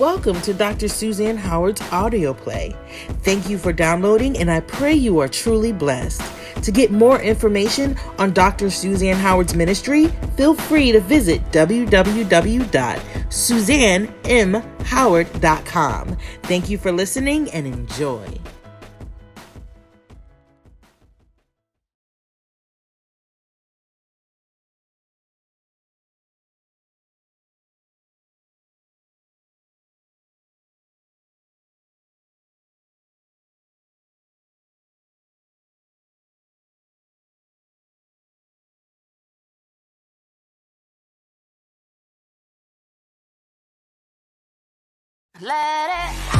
Welcome to Dr. Suzanne Howard's audio play. Thank you for downloading, and I pray you are truly blessed. To get more information on Dr. Suzanne Howard's ministry, feel free to visit www.suzannemhoward.com. Thank you for listening and enjoy. Let it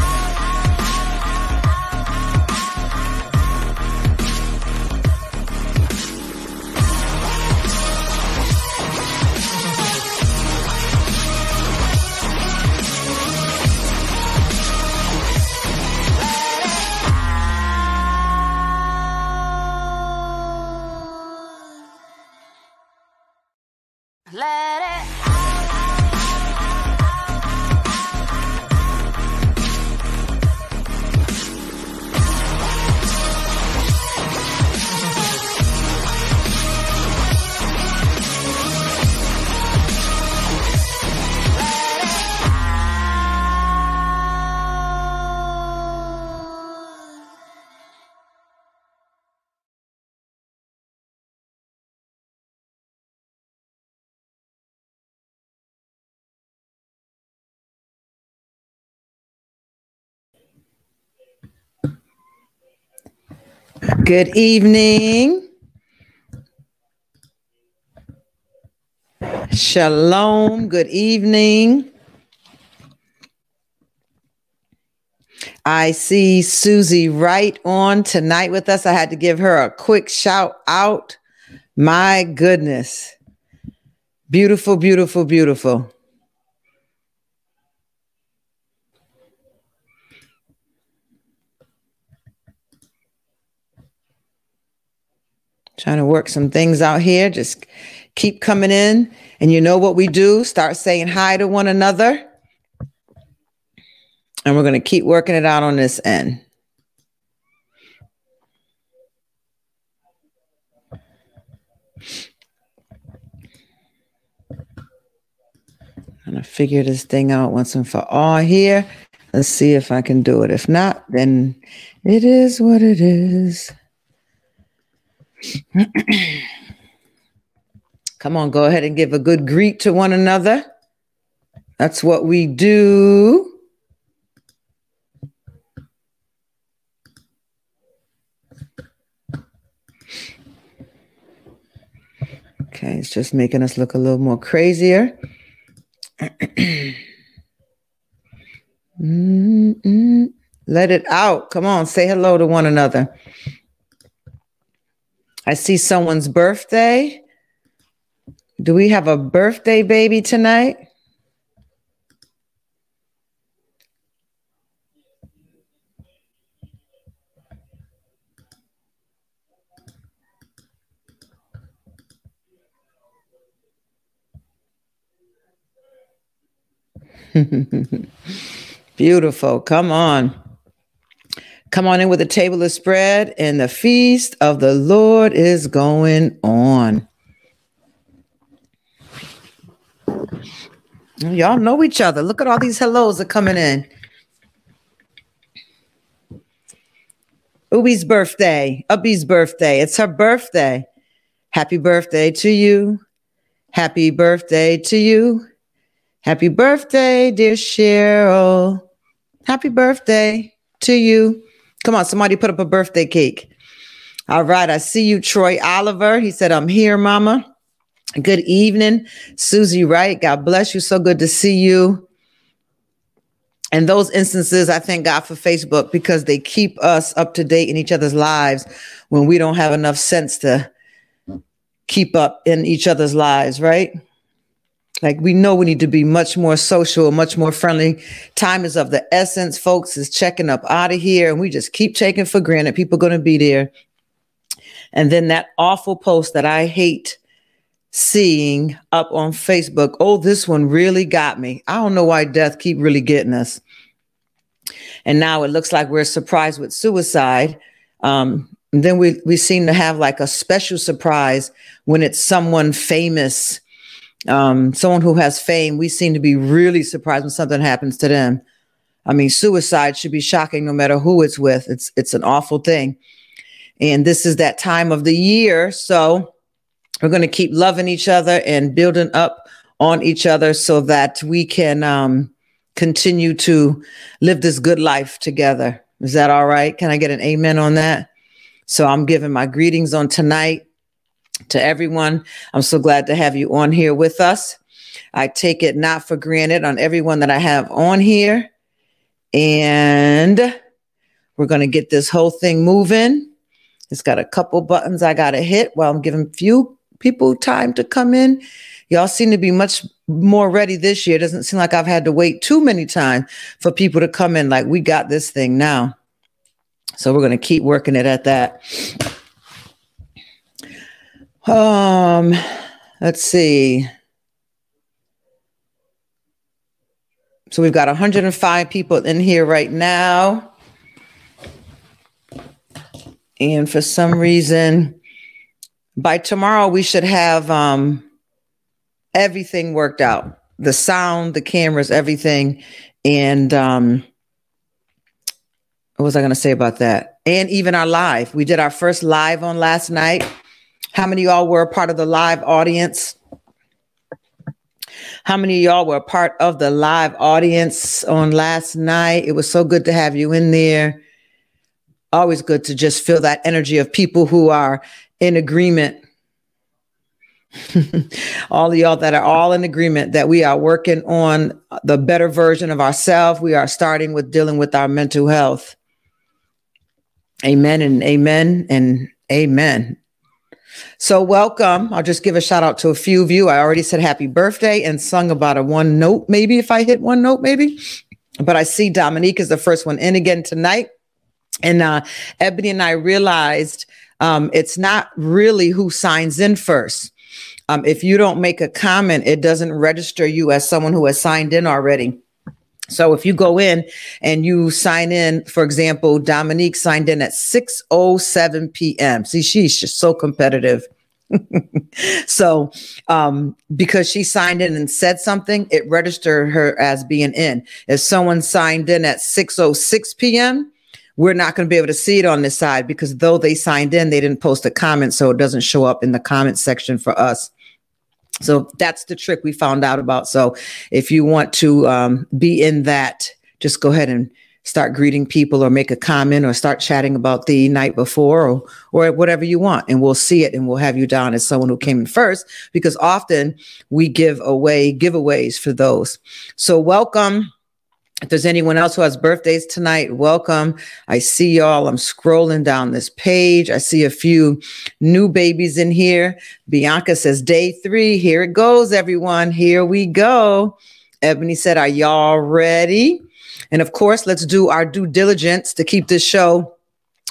Let Good evening. Shalom. Good evening. I see Susie Wright on tonight with us. I had to give her a quick shout out. My goodness. Beautiful, beautiful, beautiful. Trying to work some things out here. Just keep coming in. And you know what we do? Start saying hi to one another. And we're going to keep working it out on this end. I'm going to figure this thing out once and for all here. Let's see if I can do it. If not, then it is what it is. Come on, go ahead and give a good greet to one another. That's what we do. Okay, it's just making us look a little more crazier. Let it out. Come on, say hello to one another. I see someone's birthday. Do we have a birthday baby tonight? Beautiful. Come on. Come on in with a table is spread, and the feast of the Lord is going on. Y'all know each other. Look at all these hellos are coming in. Ubi's birthday, Ubi's birthday. It's her birthday. Happy birthday to you. Happy birthday to you. Happy birthday, dear Cheryl. Happy birthday to you. Come on, somebody put up a birthday cake. All right, I see you, Troy Oliver. He said, I'm here, Mama. Good evening, Susie Wright. God bless you. So good to see you. And those instances, I thank God for Facebook because they keep us up to date in each other's lives when we don't have enough sense to keep up in each other's lives, right? Like we know we need to be much more social, much more friendly. Time is of the essence. Folks is checking up out of here, and we just keep taking for granted people going to be there. And then that awful post that I hate seeing up on Facebook. Oh, this one really got me. I don't know why death keep really getting us. And now it looks like we're surprised with suicide. Um, then we we seem to have like a special surprise when it's someone famous, um, someone who has fame. We seem to be really surprised when something happens to them. I mean, suicide should be shocking no matter who it's with. It's it's an awful thing. And this is that time of the year, so we're going to keep loving each other and building up on each other so that we can um, continue to live this good life together. Is that all right? Can I get an amen on that? So I'm giving my greetings on tonight to everyone. I'm so glad to have you on here with us. I take it not for granted on everyone that I have on here. And we're going to get this whole thing moving. It's got a couple buttons I got to hit while I'm giving few people time to come in. Y'all seem to be much more ready this year. It doesn't seem like I've had to wait too many times for people to come in. Like, we got this thing now. So we're going to keep working it at that. Um, let's see. So we've got 105 people in here right now. And for some reason, by tomorrow, we should have um, everything worked out the sound, the cameras, everything. And um, what was I going to say about that? And even our live. We did our first live on last night. How many y'all were a part of the live audience? How many y'all were a part of the live audience on last night? It was so good to have you in there. Always good to just feel that energy of people who are in agreement. all of y'all that are all in agreement that we are working on the better version of ourselves. We are starting with dealing with our mental health. Amen and amen and amen. So, welcome. I'll just give a shout out to a few of you. I already said happy birthday and sung about a one note, maybe if I hit one note, maybe. But I see Dominique is the first one in again tonight. And uh, Ebony and I realized um, it's not really who signs in first. Um, if you don't make a comment, it doesn't register you as someone who has signed in already. So if you go in and you sign in, for example, Dominique signed in at 6:07 p.m. See, she's just so competitive. so um, because she signed in and said something, it registered her as being in. If someone signed in at 6:06 p.m., we're not going to be able to see it on this side because though they signed in, they didn't post a comment, so it doesn't show up in the comment section for us. So that's the trick we found out about. So if you want to um, be in that, just go ahead and start greeting people or make a comment or start chatting about the night before or, or whatever you want. And we'll see it and we'll have you down as someone who came in first because often we give away giveaways for those. So welcome if there's anyone else who has birthdays tonight, welcome. I see y'all. I'm scrolling down this page. I see a few new babies in here. Bianca says, day three. Here it goes, everyone. Here we go. Ebony said, Are y'all ready? And of course, let's do our due diligence to keep this show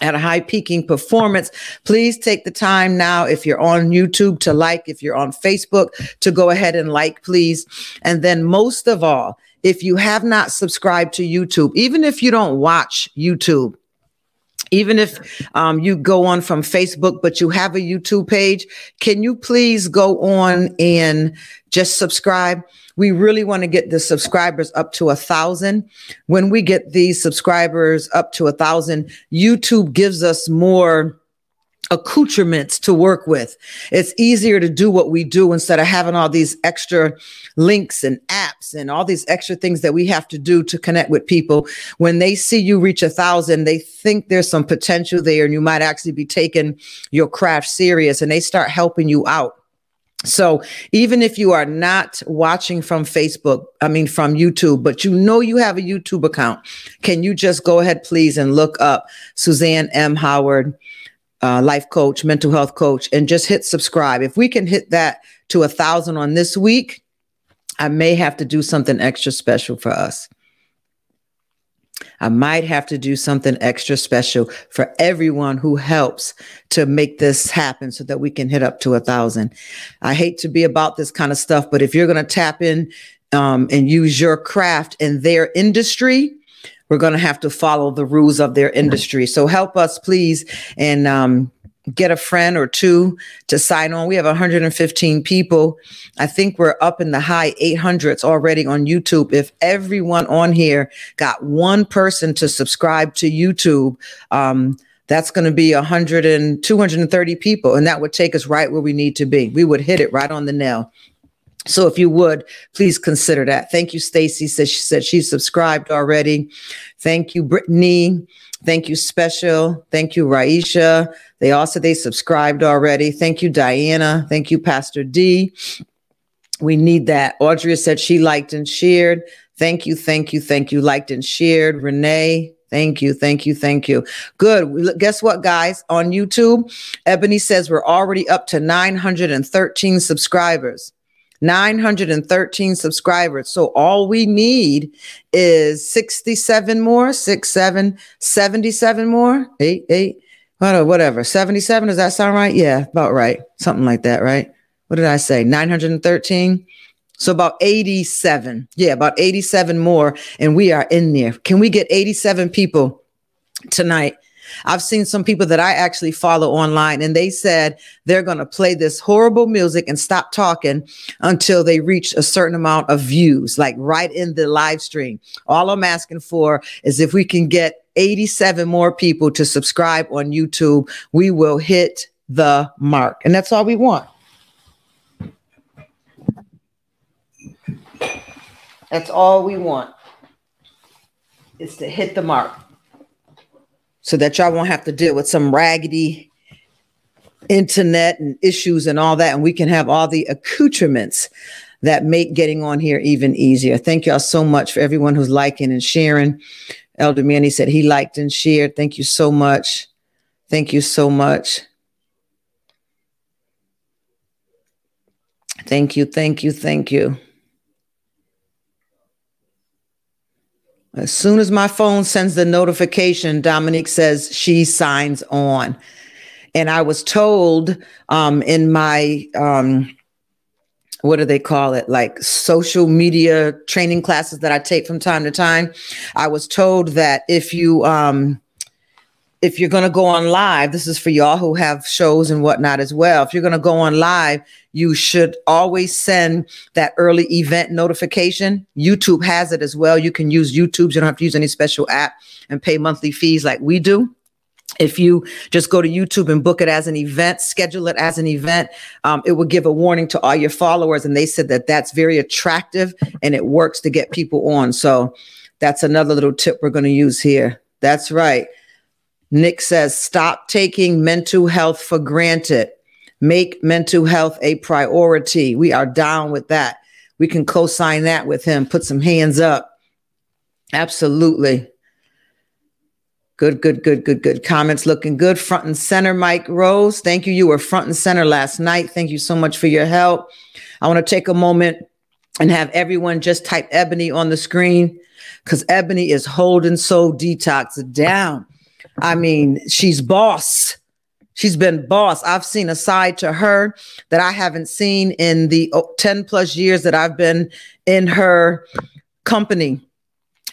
at a high peaking performance. Please take the time now, if you're on YouTube, to like, if you're on Facebook, to go ahead and like, please. And then, most of all, if you have not subscribed to YouTube, even if you don't watch YouTube, even if um, you go on from Facebook, but you have a YouTube page, can you please go on and just subscribe? We really want to get the subscribers up to a thousand. When we get these subscribers up to a thousand, YouTube gives us more accoutrements to work with. It's easier to do what we do instead of having all these extra links and apps and all these extra things that we have to do to connect with people. When they see you reach a thousand, they think there's some potential there and you might actually be taking your craft serious and they start helping you out. So even if you are not watching from Facebook, I mean from YouTube, but you know you have a YouTube account, can you just go ahead, please, and look up Suzanne M. Howard uh, life coach, mental health coach, and just hit subscribe. If we can hit that to a thousand on this week, I may have to do something extra special for us. I might have to do something extra special for everyone who helps to make this happen so that we can hit up to a thousand. I hate to be about this kind of stuff, but if you're going to tap in um, and use your craft in their industry, we're going to have to follow the rules of their industry. So help us, please, and um, get a friend or two to sign on. We have 115 people. I think we're up in the high 800s already on YouTube. If everyone on here got one person to subscribe to YouTube, um, that's going to be 100 and 230 people. And that would take us right where we need to be. We would hit it right on the nail. So if you would, please consider that. Thank you, Stacy. Says she said she's subscribed already. Thank you, Brittany. Thank you, Special. Thank you, Raisha. They also they subscribed already. Thank you, Diana. Thank you, Pastor D. We need that. Audrey said she liked and shared. Thank you, thank you, thank you. Liked and shared. Renee, Thank you, thank you, thank you. Good. Guess what, guys? On YouTube, Ebony says we're already up to 913 subscribers. 913 subscribers. So all we need is 67 more, six, seven, 77 more, eight, eight, whatever. 77. Does that sound right? Yeah, about right. Something like that, right? What did I say? 913. So about 87. Yeah, about 87 more. And we are in there. Can we get 87 people tonight? I've seen some people that I actually follow online and they said they're going to play this horrible music and stop talking until they reach a certain amount of views, like right in the live stream. All I'm asking for is if we can get 87 more people to subscribe on YouTube, we will hit the mark. And that's all we want. That's all we want is to hit the mark so that y'all won't have to deal with some raggedy internet and issues and all that. And we can have all the accoutrements that make getting on here even easier. Thank y'all so much for everyone who's liking and sharing. Elder Manny said he liked and shared. Thank you so much. Thank you so much. Thank you, thank you, thank you. As soon as my phone sends the notification, Dominique says she signs on. And I was told um, in my, um, what do they call it? Like social media training classes that I take from time to time. I was told that if you, um, if you're going to go on live, this is for y'all who have shows and whatnot as well. If you're going to go on live, you should always send that early event notification. YouTube has it as well. You can use YouTube. You don't have to use any special app and pay monthly fees like we do. If you just go to YouTube and book it as an event, schedule it as an event, um, it will give a warning to all your followers. And they said that that's very attractive and it works to get people on. So that's another little tip we're going to use here. That's right. Nick says, stop taking mental health for granted. Make mental health a priority. We are down with that. We can co sign that with him. Put some hands up. Absolutely. Good, good, good, good, good. Comments looking good. Front and center, Mike Rose. Thank you. You were front and center last night. Thank you so much for your help. I want to take a moment and have everyone just type Ebony on the screen because Ebony is holding Soul Detox down. I mean, she's boss. She's been boss. I've seen a side to her that I haven't seen in the oh, 10 plus years that I've been in her company.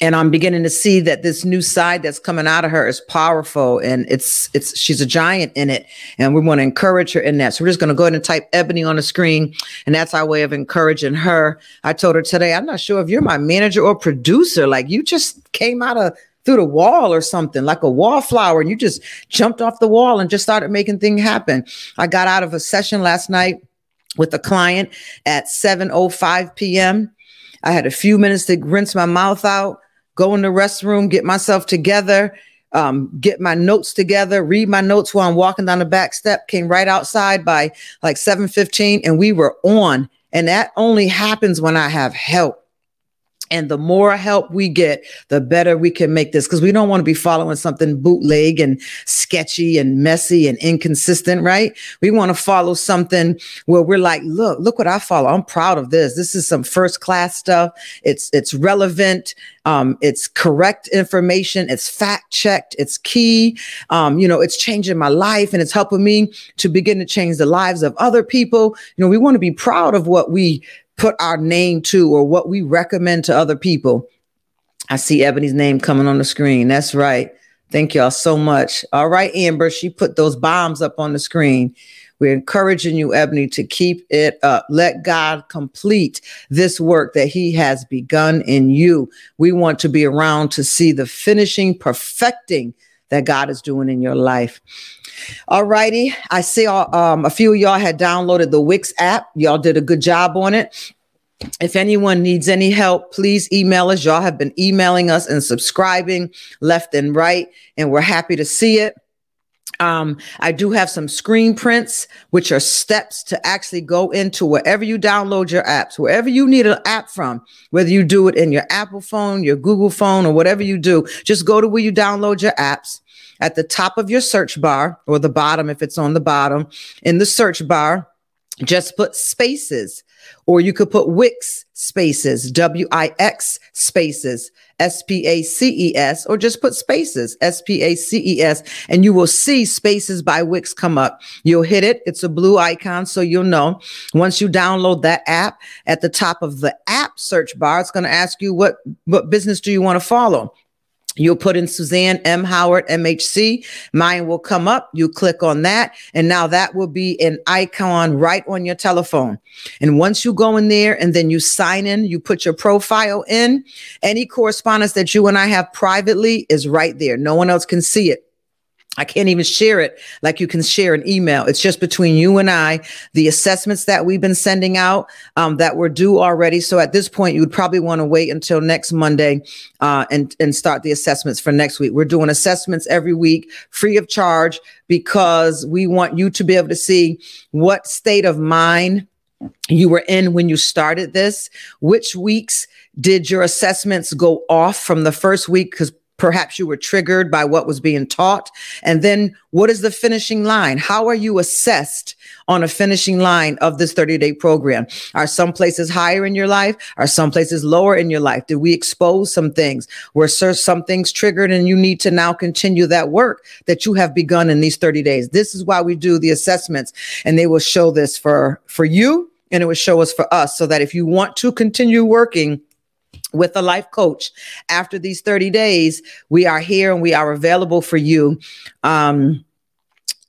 And I'm beginning to see that this new side that's coming out of her is powerful and it's it's she's a giant in it. And we want to encourage her in that. So we're just going to go ahead and type Ebony on the screen. And that's our way of encouraging her. I told her today, I'm not sure if you're my manager or producer. Like you just came out of through the wall or something, like a wallflower, and you just jumped off the wall and just started making things happen. I got out of a session last night with a client at 7:05 p.m. I had a few minutes to rinse my mouth out, go in the restroom, get myself together, um, get my notes together, read my notes while I'm walking down the back step. Came right outside by like 7:15, and we were on. And that only happens when I have help. And the more help we get, the better we can make this because we don't want to be following something bootleg and sketchy and messy and inconsistent, right? We want to follow something where we're like, look, look what I follow. I'm proud of this. This is some first class stuff. It's it's relevant. Um, it's correct information. It's fact checked. It's key. Um, you know, it's changing my life and it's helping me to begin to change the lives of other people. You know, we want to be proud of what we put our name to or what we recommend to other people. I see Ebony's name coming on the screen. That's right. Thank y'all so much. All right, Amber, she put those bombs up on the screen. We're encouraging you, Ebony, to keep it up. Let God complete this work that He has begun in you. We want to be around to see the finishing, perfecting that God is doing in your life. All righty. I see all, um, a few of y'all had downloaded the Wix app. Y'all did a good job on it. If anyone needs any help, please email us. Y'all have been emailing us and subscribing left and right, and we're happy to see it. Um, I do have some screen prints, which are steps to actually go into wherever you download your apps, wherever you need an app from, whether you do it in your Apple phone, your Google phone, or whatever you do, just go to where you download your apps at the top of your search bar or the bottom, if it's on the bottom in the search bar, just put spaces or you could put Wix spaces, W I X spaces, S P A C E S, or just put spaces, S P A C E S, and you will see spaces by Wix come up. You'll hit it. It's a blue icon. So you'll know once you download that app at the top of the app search bar, it's going to ask you what, what business do you want to follow? You'll put in Suzanne M. Howard, MHC. Mine will come up. You click on that. And now that will be an icon right on your telephone. And once you go in there and then you sign in, you put your profile in, any correspondence that you and I have privately is right there. No one else can see it. I can't even share it like you can share an email. It's just between you and I. The assessments that we've been sending out um, that were due already. So at this point, you would probably want to wait until next Monday uh, and and start the assessments for next week. We're doing assessments every week, free of charge, because we want you to be able to see what state of mind you were in when you started this. Which weeks did your assessments go off from the first week? Because Perhaps you were triggered by what was being taught. And then what is the finishing line? How are you assessed on a finishing line of this 30 day program? Are some places higher in your life? Are some places lower in your life? Did we expose some things? Were some things triggered and you need to now continue that work that you have begun in these 30 days? This is why we do the assessments and they will show this for, for you and it will show us for us so that if you want to continue working, with a life coach after these 30 days we are here and we are available for you um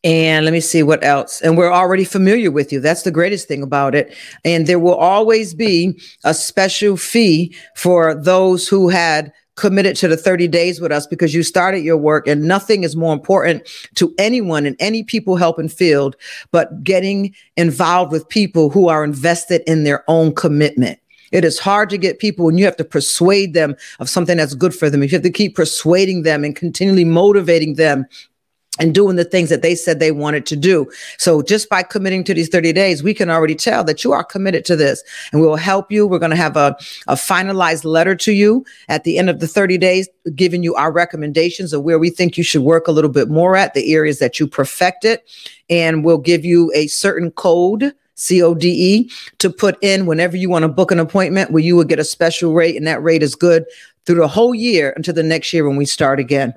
and let me see what else. And we're already familiar with you. That's the greatest thing about it. And there will always be a special fee for those who had committed to the 30 days with us because you started your work and nothing is more important to anyone in any people helping field but getting involved with people who are invested in their own commitment it is hard to get people when you have to persuade them of something that's good for them. You have to keep persuading them and continually motivating them and doing the things that they said they wanted to do. So just by committing to these 30 days, we can already tell that you are committed to this and we will help you. We're going to have a, a finalized letter to you at the end of the 30 days, giving you our recommendations of where we think you should work a little bit more at the areas that you perfected. And we'll give you a certain code C O D E, to put in whenever you want to book an appointment where you will get a special rate. And that rate is good through the whole year until the next year when we start again.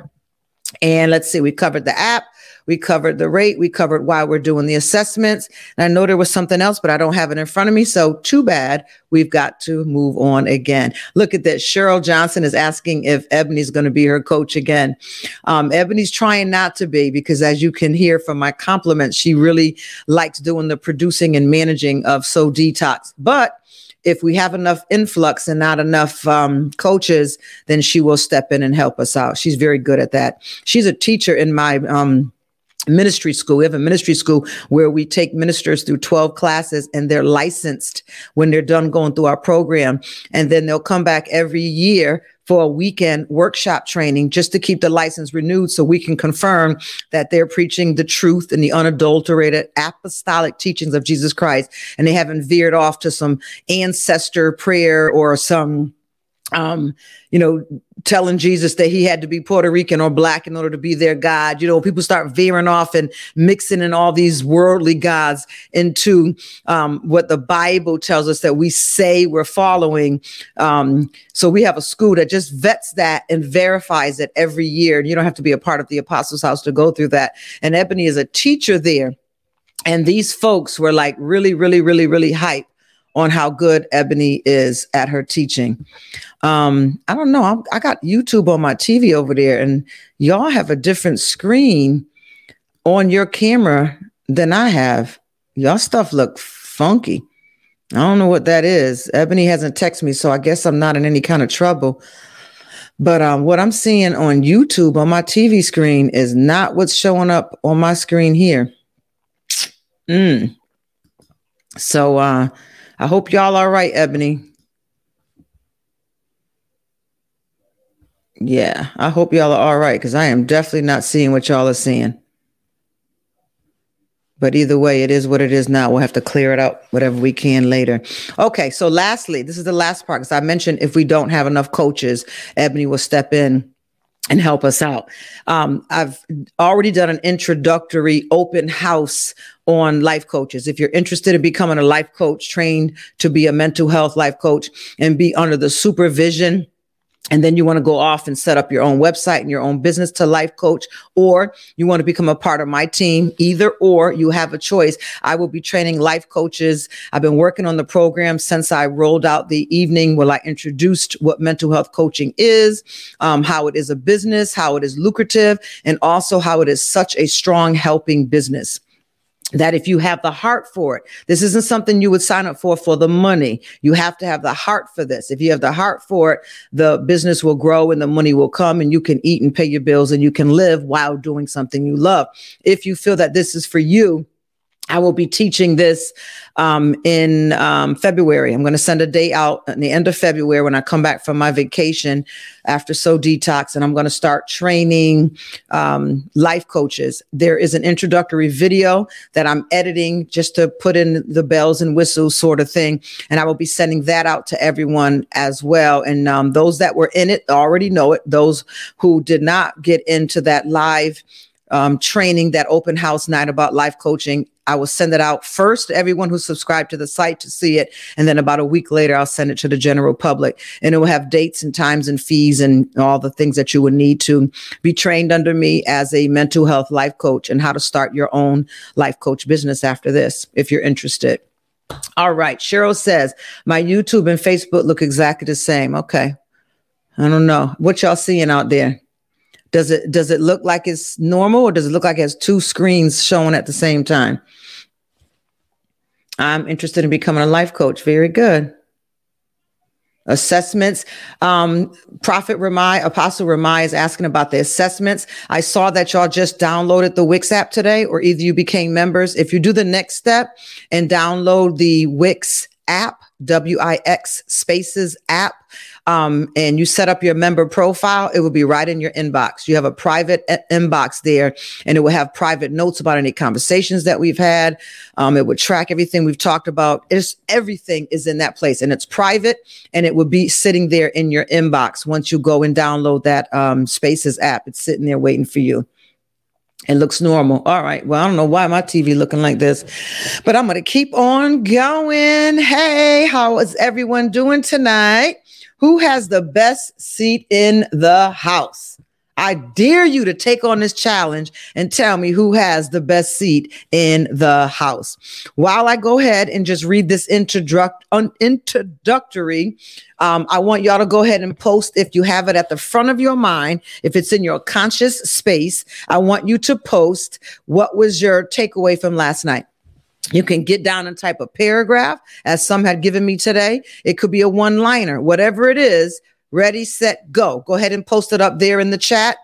And let's see, we covered the app, we covered the rate, we covered why we're doing the assessments. And I know there was something else, but I don't have it in front of me. So too bad. We've got to move on again. Look at this. Cheryl Johnson is asking if Ebony's going to be her coach again. Um, Ebony's trying not to be because, as you can hear from my compliments, she really likes doing the producing and managing of Soul Detox. But if we have enough influx and not enough um, coaches, then she will step in and help us out. She's very good at that. She's a teacher in my um, ministry school. We have a ministry school where we take ministers through 12 classes and they're licensed when they're done going through our program. And then they'll come back every year for a weekend workshop training just to keep the license renewed so we can confirm that they're preaching the truth and the unadulterated apostolic teachings of Jesus Christ. And they haven't veered off to some ancestor prayer or some um, you know, telling Jesus that he had to be Puerto Rican or black in order to be their God. You know, people start veering off and mixing in all these worldly gods into um, what the Bible tells us that we say we're following. Um, so we have a school that just vets that and verifies it every year. You don't have to be a part of the Apostles' House to go through that. And Ebony is a teacher there. And these folks were like really, really, really, really hype on how good Ebony is at her teaching. Um, I don't know. I, I got YouTube on my TV over there, and y'all have a different screen on your camera than I have. Y'all stuff look funky. I don't know what that is. Ebony hasn't texted me, so I guess I'm not in any kind of trouble. But um, what I'm seeing on YouTube on my TV screen is not what's showing up on my screen here. Mm. So uh, I hope y'all all right, Ebony. Yeah, I hope y'all are all right because I am definitely not seeing what y'all are seeing. But either way, it is what it is now. We'll have to clear it up whatever we can later. Okay, so lastly, this is the last part because I mentioned if we don't have enough coaches, Ebony will step in and help us out. Um, I've already done an introductory open house on life coaches. If you're interested in becoming a life coach, trained to be a mental health life coach and be under the supervision and then you want to go off and set up your own website and your own business to life coach or you want to become a part of my team either or you have a choice. I will be training life coaches. I've been working on the program since i rolled out the evening where i introduced what mental health coaching is um, how it is a business how it is lucrative and also how it is such a strong helping business that if you have the heart for it, this isn't something you would sign up for for the money. You have to have the heart for this. If you have the heart for it, the business will grow and the money will come and you can eat and pay your bills and you can live while doing something you love. If you feel that this is for you, I will be teaching this um, in um, February. I'm going to send a day out in the end of February when I come back from my vacation after Soul Detox, and I'm going to start training um, life coaches. There is an introductory video that I'm editing just to put in the bells and whistles sort of thing, and I will be sending that out to everyone as well. And um, those that were in it already know it. Those who did not get into that live um, training, that open house night about life coaching. I will send it out first to everyone who subscribed to the site to see it. And then about a week later, I'll send it to the general public. And it will have dates and times and fees and all the things that you would need to be trained under me as a mental health life coach and how to start your own life coach business after this, if you're interested. All right. Cheryl says, my YouTube and Facebook look exactly the same. Okay. I don't know. What y'all seeing out there? Does it does it look like it's normal or does it look like it has two screens showing at the same time? I'm interested in becoming a life coach. Very good. Assessments. Um, Prophet Ramai, Apostle Ramai is asking about the assessments. I saw that y'all just downloaded the Wix app today, or either you became members. If you do the next step and download the Wix app, W I X spaces app, um, and you set up your member profile, it will be right in your inbox. You have a private e- inbox there, and it will have private notes about any conversations that we've had. Um, it would track everything we've talked about. It's everything is in that place, and it's private, and it would be sitting there in your inbox once you go and download that um, Spaces app. It's sitting there waiting for you. It looks normal. All right. Well, I don't know why my TV looking like this, but I'm going to keep on going. Hey, how is everyone doing tonight? Who has the best seat in the house? I dare you to take on this challenge and tell me who has the best seat in the house. While I go ahead and just read this introductory, um, I want y'all to go ahead and post if you have it at the front of your mind, if it's in your conscious space. I want you to post what was your takeaway from last night. You can get down and type a paragraph, as some had given me today. It could be a one liner, whatever it is. Ready, set, go. Go ahead and post it up there in the chat.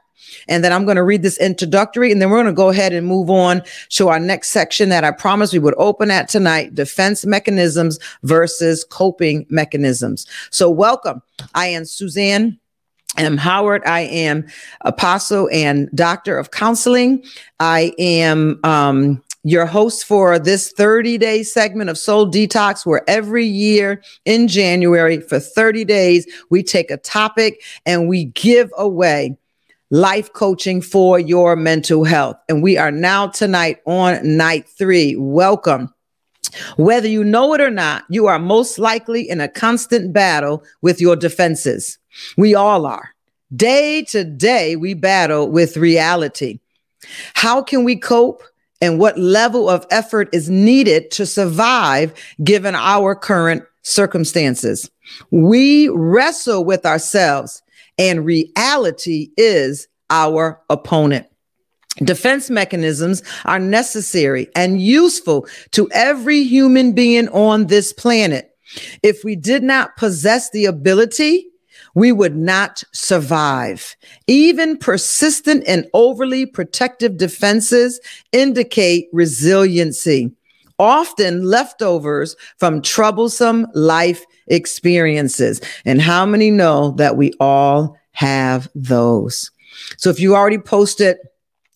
And then I'm going to read this introductory, and then we're going to go ahead and move on to our next section that I promised we would open at tonight defense mechanisms versus coping mechanisms. So, welcome. I am Suzanne. M. Howard. I am apostle and doctor of counseling. I am um, your host for this 30 day segment of Soul Detox, where every year in January for 30 days, we take a topic and we give away life coaching for your mental health. And we are now tonight on night three. Welcome. Whether you know it or not, you are most likely in a constant battle with your defenses. We all are. Day to day, we battle with reality. How can we cope? And what level of effort is needed to survive given our current circumstances? We wrestle with ourselves, and reality is our opponent. Defense mechanisms are necessary and useful to every human being on this planet. If we did not possess the ability, we would not survive. Even persistent and overly protective defenses indicate resiliency, often leftovers from troublesome life experiences. And how many know that we all have those? So if you already posted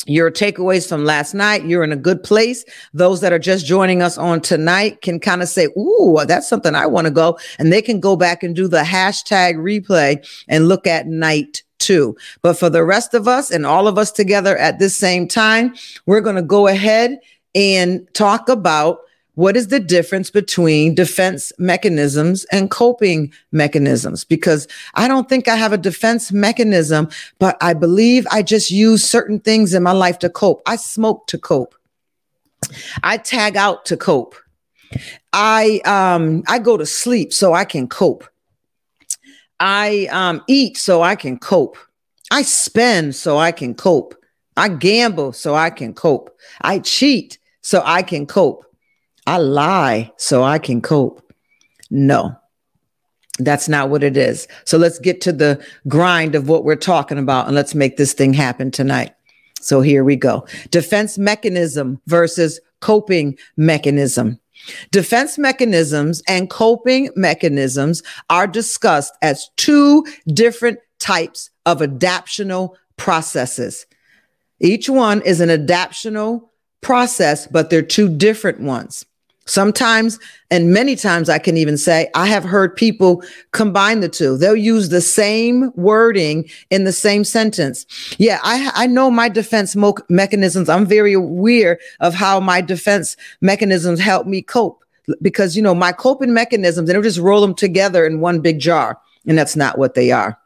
your takeaways from last night, you're in a good place. Those that are just joining us on tonight can kind of say, Ooh, that's something I want to go. And they can go back and do the hashtag replay and look at night two. But for the rest of us and all of us together at this same time, we're going to go ahead and talk about what is the difference between defense mechanisms and coping mechanisms? Because I don't think I have a defense mechanism, but I believe I just use certain things in my life to cope. I smoke to cope. I tag out to cope. I um I go to sleep so I can cope. I um eat so I can cope. I spend so I can cope. I gamble so I can cope. I cheat so I can cope. I lie so I can cope. No, that's not what it is. So let's get to the grind of what we're talking about and let's make this thing happen tonight. So here we go. Defense mechanism versus coping mechanism. Defense mechanisms and coping mechanisms are discussed as two different types of adaptional processes. Each one is an adaptional process, but they're two different ones. Sometimes, and many times, I can even say, I have heard people combine the two. They'll use the same wording in the same sentence. Yeah, I, I know my defense mo- mechanisms. I'm very aware of how my defense mechanisms help me cope because, you know, my coping mechanisms, will just roll them together in one big jar. And that's not what they are.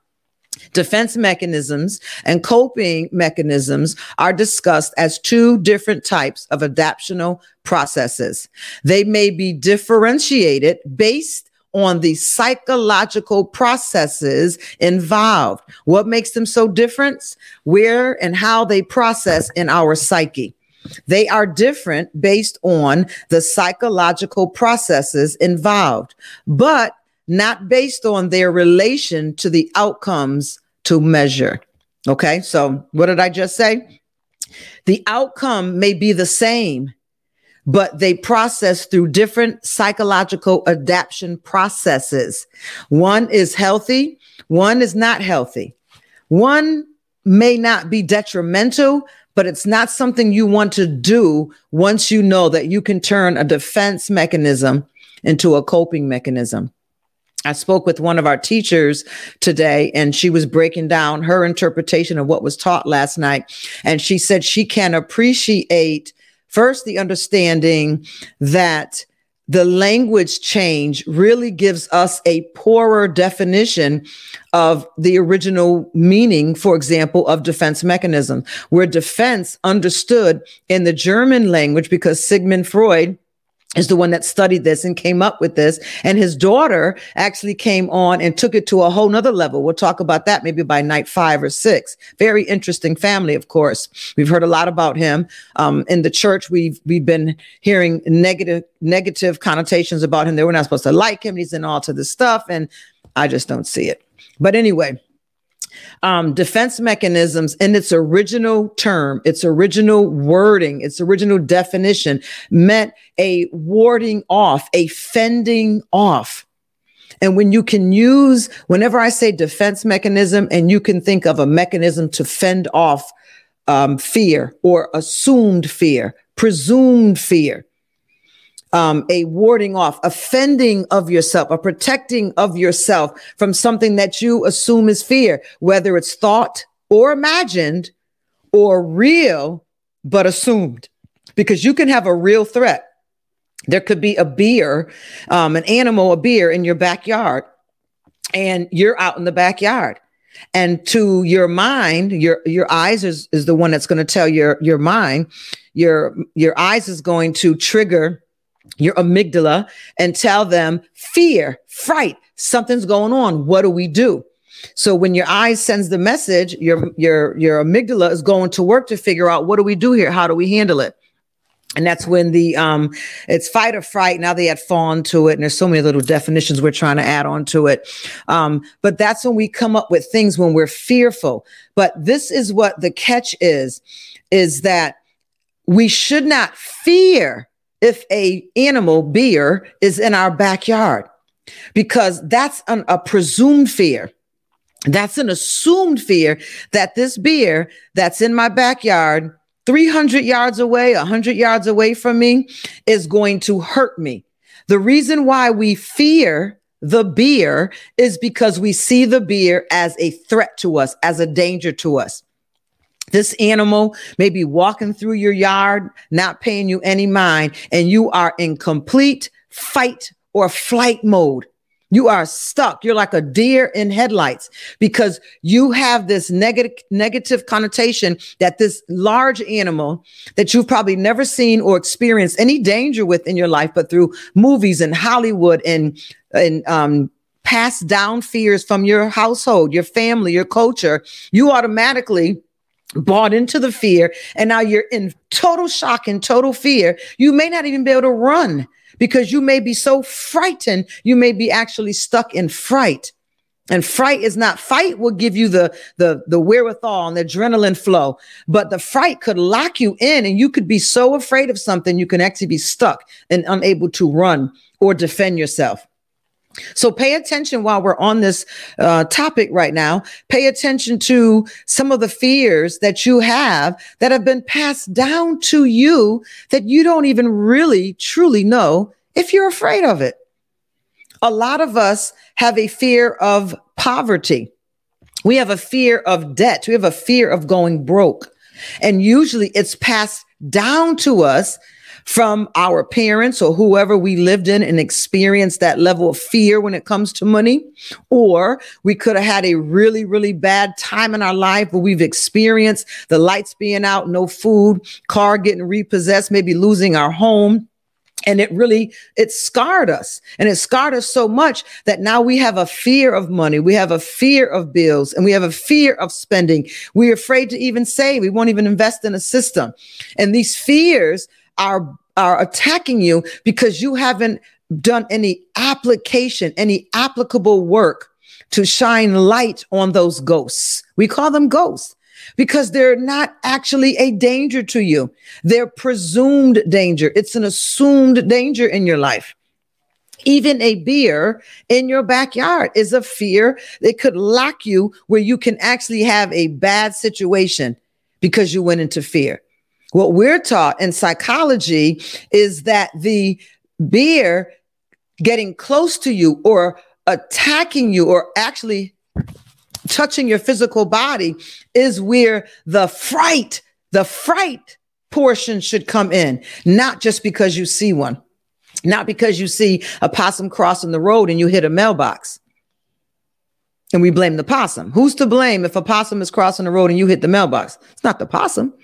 Defense mechanisms and coping mechanisms are discussed as two different types of adaptional processes. They may be differentiated based on the psychological processes involved. What makes them so different? Where and how they process in our psyche. They are different based on the psychological processes involved, but not based on their relation to the outcomes to measure. Okay, so what did I just say? The outcome may be the same, but they process through different psychological adaptation processes. One is healthy, one is not healthy. One may not be detrimental, but it's not something you want to do once you know that you can turn a defense mechanism into a coping mechanism. I spoke with one of our teachers today and she was breaking down her interpretation of what was taught last night. And she said she can appreciate first the understanding that the language change really gives us a poorer definition of the original meaning, for example, of defense mechanism, where defense understood in the German language, because Sigmund Freud is the one that studied this and came up with this. And his daughter actually came on and took it to a whole nother level. We'll talk about that maybe by night five or six. Very interesting family, of course. We've heard a lot about him. Um, in the church, we've we've been hearing negative negative connotations about him. They were not supposed to like him. He's in all to this stuff, and I just don't see it. But anyway, um, defense mechanisms in its original term, its original wording, its original definition meant a warding off, a fending off. And when you can use, whenever I say defense mechanism, and you can think of a mechanism to fend off um, fear or assumed fear, presumed fear. Um, a warding off, offending of yourself, a protecting of yourself from something that you assume is fear, whether it's thought or imagined or real, but assumed. Because you can have a real threat. There could be a beer, um, an animal, a beer in your backyard, and you're out in the backyard and to your mind your your eyes is, is the one that's going to tell your your mind your your eyes is going to trigger your amygdala and tell them fear fright something's going on. What do we do? So when your eyes sends the message your your your amygdala is going to work to figure out what do we do here? How do we handle it? And that's when the um it's fight or fright. Now they add fawn to it and there's so many little definitions we're trying to add on to it. Um but that's when we come up with things when we're fearful. But this is what the catch is is that we should not fear if a animal beer is in our backyard because that's an, a presumed fear that's an assumed fear that this beer that's in my backyard 300 yards away, 100 yards away from me is going to hurt me. The reason why we fear the beer is because we see the beer as a threat to us, as a danger to us. This animal may be walking through your yard, not paying you any mind, and you are in complete fight or flight mode. You are stuck. You're like a deer in headlights because you have this negative negative connotation that this large animal that you've probably never seen or experienced any danger with in your life, but through movies and Hollywood and and um, passed down fears from your household, your family, your culture, you automatically bought into the fear and now you're in total shock and total fear. You may not even be able to run because you may be so frightened, you may be actually stuck in fright. And fright is not fight will give you the the the wherewithal and the adrenaline flow, but the fright could lock you in and you could be so afraid of something you can actually be stuck and unable to run or defend yourself. So pay attention while we're on this uh, topic right now. Pay attention to some of the fears that you have that have been passed down to you that you don't even really truly know if you're afraid of it. A lot of us have a fear of poverty. We have a fear of debt. We have a fear of going broke. And usually it's passed down to us from our parents or whoever we lived in and experienced that level of fear when it comes to money. Or we could have had a really, really bad time in our life where we've experienced the lights being out, no food, car getting repossessed, maybe losing our home. And it really it scarred us. And it scarred us so much that now we have a fear of money. We have a fear of bills and we have a fear of spending. We're afraid to even say we won't even invest in a system. And these fears are are attacking you because you haven't done any application, any applicable work to shine light on those ghosts. We call them ghosts because they're not actually a danger to you. They're presumed danger. It's an assumed danger in your life. Even a beer in your backyard is a fear that could lock you where you can actually have a bad situation because you went into fear. What we're taught in psychology is that the beer getting close to you or attacking you or actually touching your physical body is where the fright, the fright portion should come in, not just because you see one, not because you see a possum crossing the road and you hit a mailbox. And we blame the possum. Who's to blame if a possum is crossing the road and you hit the mailbox? It's not the possum.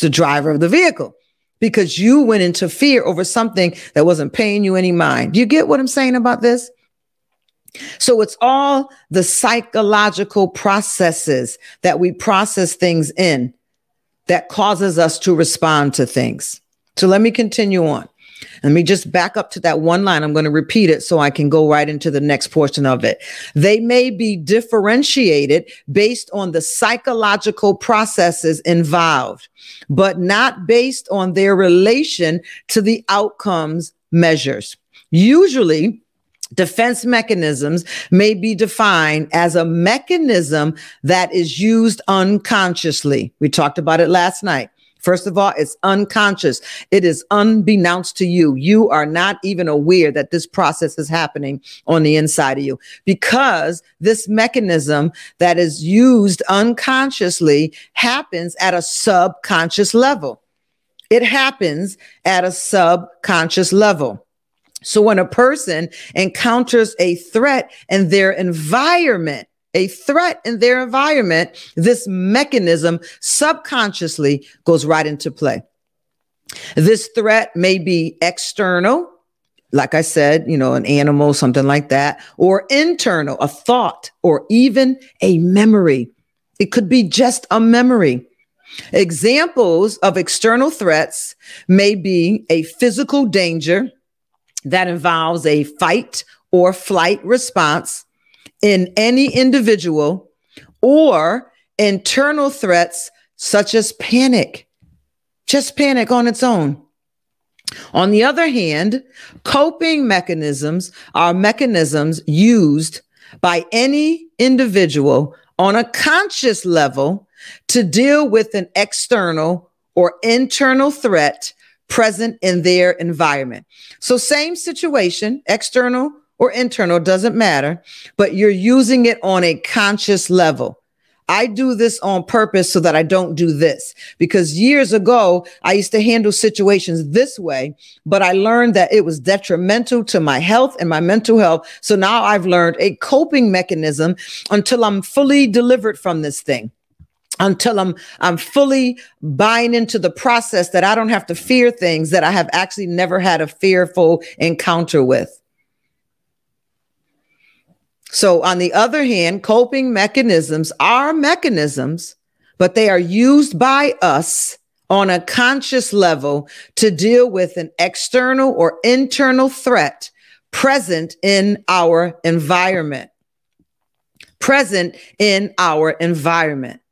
The driver of the vehicle because you went into fear over something that wasn't paying you any mind. Do you get what I'm saying about this? So it's all the psychological processes that we process things in that causes us to respond to things. So let me continue on. Let me just back up to that one line. I'm going to repeat it so I can go right into the next portion of it. They may be differentiated based on the psychological processes involved, but not based on their relation to the outcomes measures. Usually, defense mechanisms may be defined as a mechanism that is used unconsciously. We talked about it last night First of all, it's unconscious. It is unbeknownst to you. You are not even aware that this process is happening on the inside of you because this mechanism that is used unconsciously happens at a subconscious level. It happens at a subconscious level. So when a person encounters a threat in their environment, a threat in their environment, this mechanism subconsciously goes right into play. This threat may be external, like I said, you know, an animal, something like that, or internal, a thought, or even a memory. It could be just a memory. Examples of external threats may be a physical danger that involves a fight or flight response in any individual or internal threats such as panic, just panic on its own. On the other hand, coping mechanisms are mechanisms used by any individual on a conscious level to deal with an external or internal threat present in their environment. So, same situation, external or internal, doesn't matter, but you're using it on a conscious level. I do this on purpose so that I don't do this because years ago, I used to handle situations this way, but I learned that it was detrimental to my health and my mental health. So now I've learned a coping mechanism until I'm fully delivered from this thing until I'm I'm fully buying into the process that I don't have to fear things that I have actually never had a fearful encounter with. So, on the other hand, coping mechanisms are mechanisms, but they are used by us on a conscious level to deal with an external or internal threat present in our environment. Present in our environment.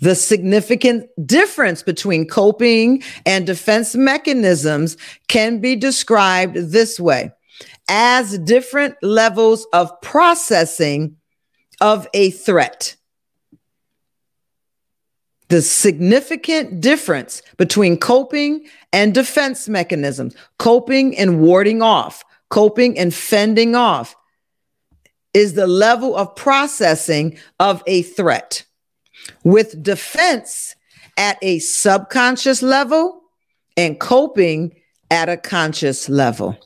The significant difference between coping and defense mechanisms can be described this way as different levels of processing of a threat. The significant difference between coping and defense mechanisms, coping and warding off, coping and fending off, is the level of processing of a threat. With defense at a subconscious level and coping at a conscious level.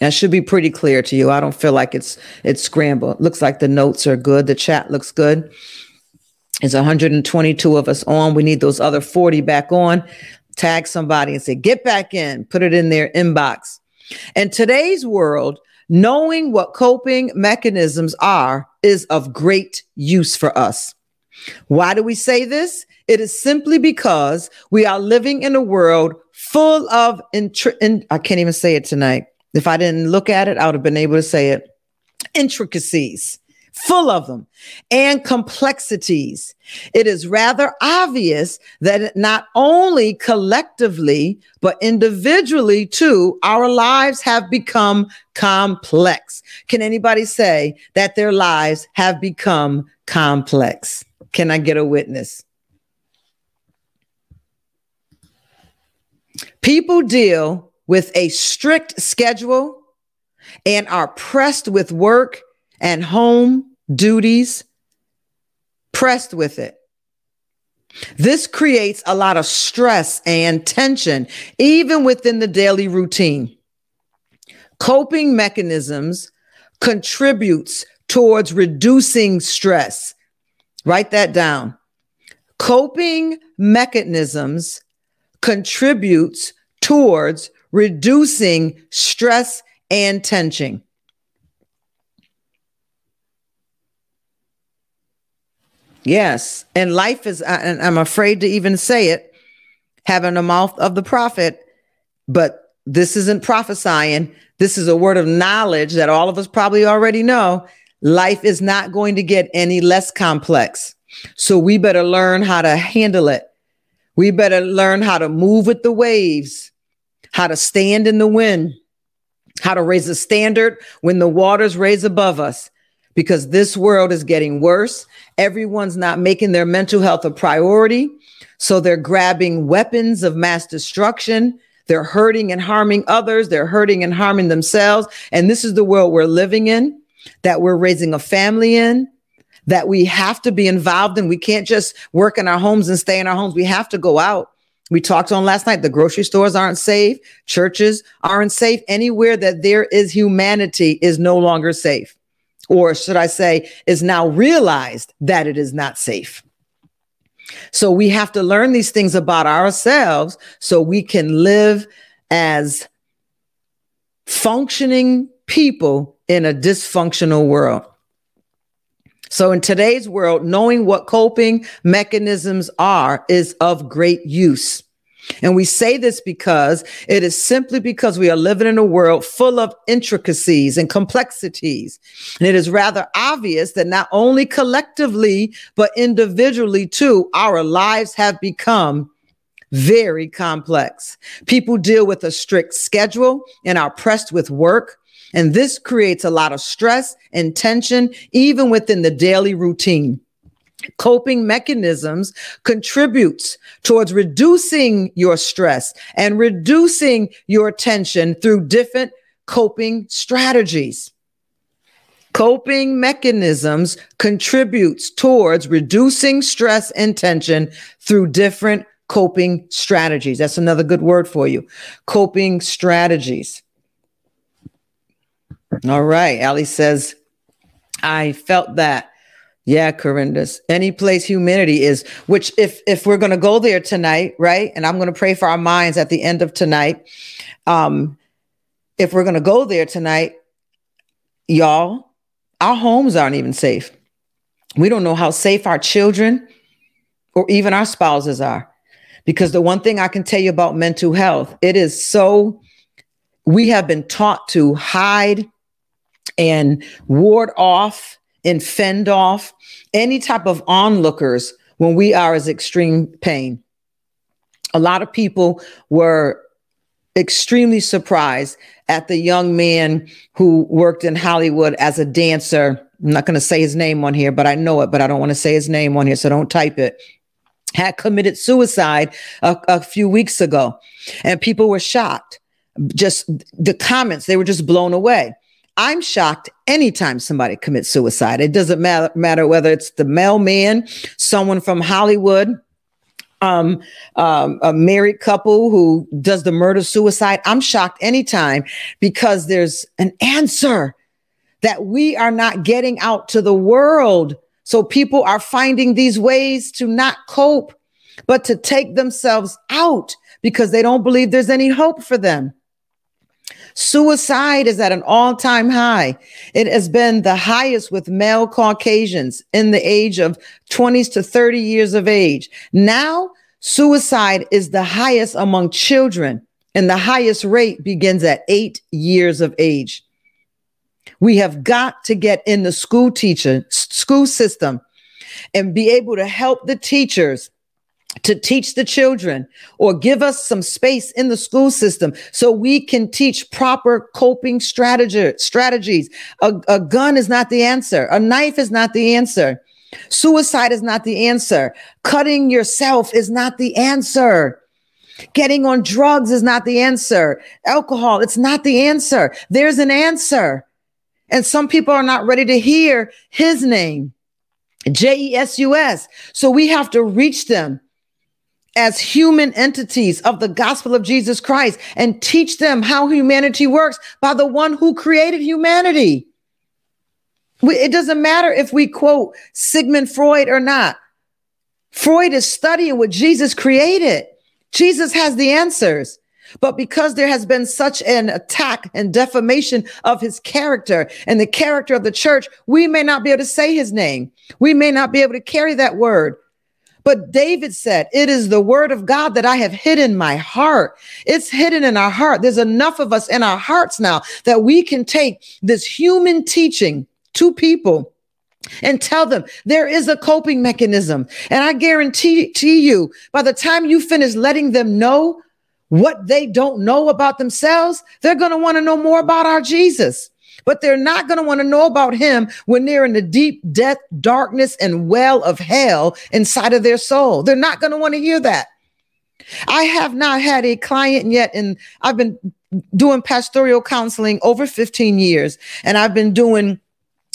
That should be pretty clear to you. I don't feel like it's it's scrambled. Looks like the notes are good. The chat looks good. There's 122 of us on. We need those other 40 back on. Tag somebody and say, get back in, put it in their inbox. In today's world, knowing what coping mechanisms are is of great use for us. Why do we say this? It is simply because we are living in a world full of, intri- in, I can't even say it tonight if I didn't look at it, I would have been able to say it. Intricacies, full of them, and complexities. It is rather obvious that not only collectively, but individually too, our lives have become complex. Can anybody say that their lives have become complex? Can I get a witness? People deal with a strict schedule and are pressed with work and home duties, pressed with it. This creates a lot of stress and tension, even within the daily routine. Coping mechanisms contributes towards reducing stress. Write that down. Coping mechanisms contributes towards reducing stress and tension. Yes. And life is, and I'm afraid to even say it, having a mouth of the prophet, but this isn't prophesying. This is a word of knowledge that all of us probably already know. Life is not going to get any less complex. So we better learn how to handle it. We better learn how to move with the waves how to stand in the wind, how to raise a standard when the waters raise above us. because this world is getting worse. Everyone's not making their mental health a priority. So they're grabbing weapons of mass destruction. They're hurting and harming others. They're hurting and harming themselves. And this is the world we're living in, that we're raising a family in, that we have to be involved in. We can't just work in our homes and stay in our homes. We have to go out. We talked on last night. The grocery stores aren't safe. Churches aren't safe. Anywhere that there is humanity is no longer safe. Or should I say, is now realized that it is not safe. So we have to learn these things about ourselves so we can live as functioning people in a dysfunctional world. So in today's world, knowing what coping mechanisms are is of great use. And we say this because it is simply because we are living in a world full of intricacies and complexities. And it is rather obvious that not only collectively, but individually too, our lives have become very complex. People deal with a strict schedule and are pressed with work. And this creates a lot of stress and tension, even within the daily routine. Coping mechanisms contributes towards reducing your stress and reducing your tension through different coping strategies. Coping mechanisms contributes towards reducing stress and tension through different coping strategies. That's another good word for you. Coping strategies all right ali says i felt that yeah, Corindas. Any place humanity is, which if if we're gonna go there tonight, right? And I'm gonna pray for our minds at the end of tonight. Um, if we're gonna go there tonight, y'all, our homes aren't even safe. We don't know how safe our children or even our spouses are. Because the one thing I can tell you about mental health, it is so we have been taught to hide and ward off and fend off any type of onlookers when we are as extreme pain. A lot of people were extremely surprised at the young man who worked in Hollywood as a dancer. I'm not going to say his name on here, but I know it, but I don't want to say his name on here, so don't type it. Had committed suicide a, a few weeks ago, and people were shocked. Just the comments, they were just blown away. I'm shocked anytime somebody commits suicide. It doesn't matter, matter whether it's the mailman, someone from Hollywood, um, um, a married couple who does the murder suicide. I'm shocked anytime because there's an answer that we are not getting out to the world. So people are finding these ways to not cope, but to take themselves out because they don't believe there's any hope for them. Suicide is at an all time high. It has been the highest with male Caucasians in the age of 20s to 30 years of age. Now, suicide is the highest among children, and the highest rate begins at eight years of age. We have got to get in the school teacher, school system and be able to help the teachers to teach the children or give us some space in the school system so we can teach proper coping strategy, strategies. A, a gun is not the answer. A knife is not the answer. Suicide is not the answer. Cutting yourself is not the answer. Getting on drugs is not the answer. Alcohol, it's not the answer. There's an answer. And some people are not ready to hear his name. J E S U S. So we have to reach them as human entities of the gospel of Jesus Christ and teach them how humanity works by the one who created humanity. We, it doesn't matter if we quote Sigmund Freud or not. Freud is studying what Jesus created. Jesus has the answers. But because there has been such an attack and defamation of his character and the character of the church, we may not be able to say his name. We may not be able to carry that word. But David said, It is the word of God that I have hid in my heart. It's hidden in our heart. There's enough of us in our hearts now that we can take this human teaching to people and tell them there is a coping mechanism. And I guarantee to you, by the time you finish letting them know what they don't know about themselves, they're going to want to know more about our Jesus. But they're not going to want to know about him when they're in the deep death, darkness, and well of hell inside of their soul. They're not going to want to hear that. I have not had a client yet, and I've been doing pastoral counseling over 15 years, and I've been doing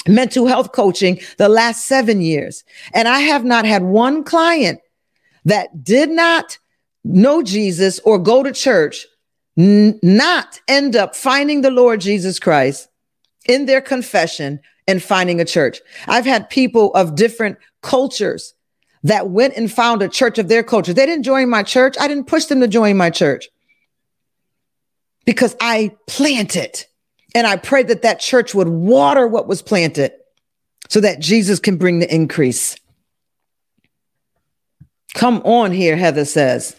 mental health coaching the last seven years. And I have not had one client that did not know Jesus or go to church, n- not end up finding the Lord Jesus Christ in their confession and finding a church. I've had people of different cultures that went and found a church of their culture. They didn't join my church. I didn't push them to join my church because I planted and I prayed that that church would water what was planted so that Jesus can bring the increase. Come on here, Heather says.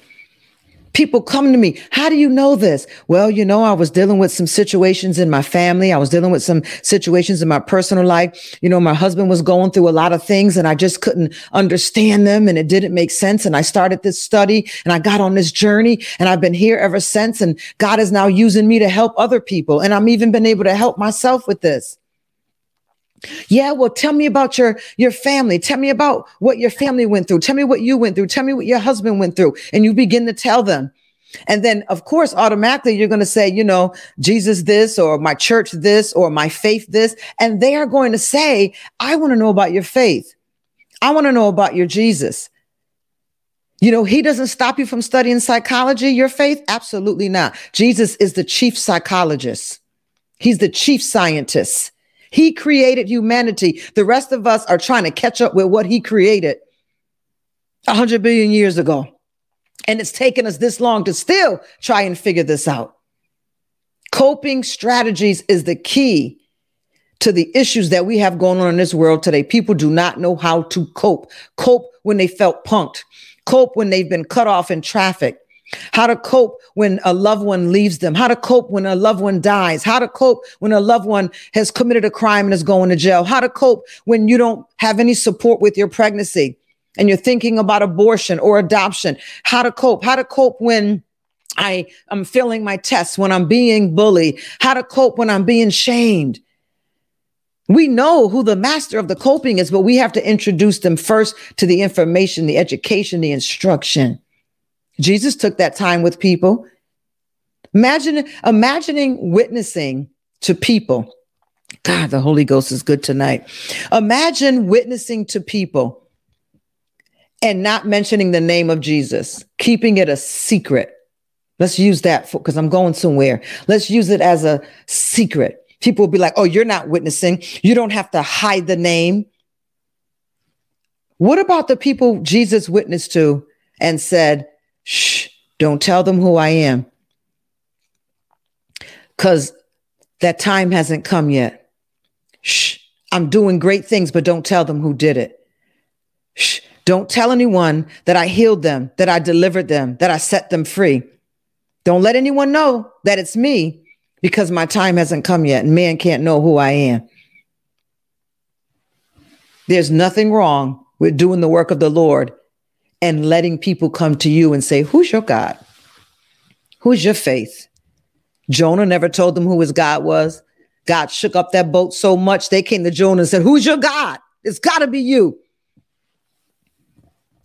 People come to me. How do you know this? Well, you know, I was dealing with some situations in my family. I was dealing with some situations in my personal life. You know, my husband was going through a lot of things and I just couldn't understand them and it didn't make sense. And I started this study and I got on this journey and I've been here ever since. And God is now using me to help other people. And I'm even been able to help myself with this. Yeah, well, tell me about your your family. Tell me about what your family went through. Tell me what you went through. Tell me what your husband went through. And you begin to tell them. And then, of course, automatically you're going to say, you know, Jesus this, or my church this, or my faith this. And they are going to say, I want to know about your faith. I want to know about your Jesus. You know, he doesn't stop you from studying psychology, your faith? Absolutely not. Jesus is the chief psychologist, he's the chief scientist. He created humanity. The rest of us are trying to catch up with what he created 100 billion years ago. And it's taken us this long to still try and figure this out. Coping strategies is the key to the issues that we have going on in this world today. People do not know how to cope. Cope when they felt punked. Cope when they've been cut off in traffic how to cope when a loved one leaves them, how to cope when a loved one dies, how to cope when a loved one has committed a crime and is going to jail, how to cope when you don't have any support with your pregnancy and you're thinking about abortion or adoption, how to cope, how to cope when I am failing my tests, when I'm being bullied, how to cope when I'm being shamed. We know who the master of the coping is, but we have to introduce them first to the information, the education, the instruction. Jesus took that time with people. Imagine imagining witnessing to people. God, the Holy Ghost is good tonight. Imagine witnessing to people and not mentioning the name of Jesus, keeping it a secret. Let's use that because I'm going somewhere. Let's use it as a secret. People will be like, oh, you're not witnessing. You don't have to hide the name. What about the people Jesus witnessed to and said, Shh, don't tell them who I am. Because that time hasn't come yet. Shh, I'm doing great things, but don't tell them who did it. Shh, don't tell anyone that I healed them, that I delivered them, that I set them free. Don't let anyone know that it's me because my time hasn't come yet and man can't know who I am. There's nothing wrong with doing the work of the Lord and letting people come to you and say, Who's your God? Who's your faith? Jonah never told them who his God was. God shook up that boat so much, they came to Jonah and said, Who's your God? It's got to be you.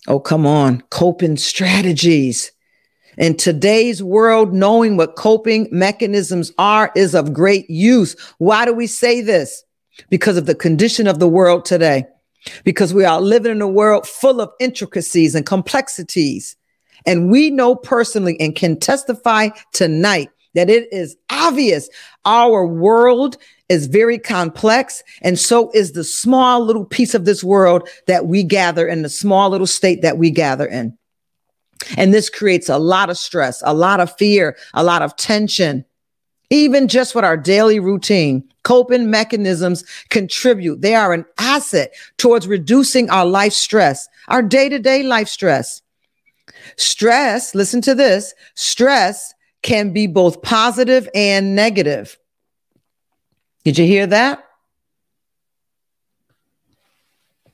Oh, come on. Coping strategies. In today's world, knowing what coping mechanisms are is of great use. Why do we say this? Because of the condition of the world today because we are living in a world full of intricacies and complexities. And we know personally and can testify tonight that it is obvious our world is very complex. And so is the small little piece of this world that we gather in the small little state that we gather in. And this creates a lot of stress, a lot of fear, a lot of tension, even just with our daily routine. Coping mechanisms contribute. They are an asset towards reducing our life stress, our day to day life stress. Stress, listen to this stress can be both positive and negative. Did you hear that?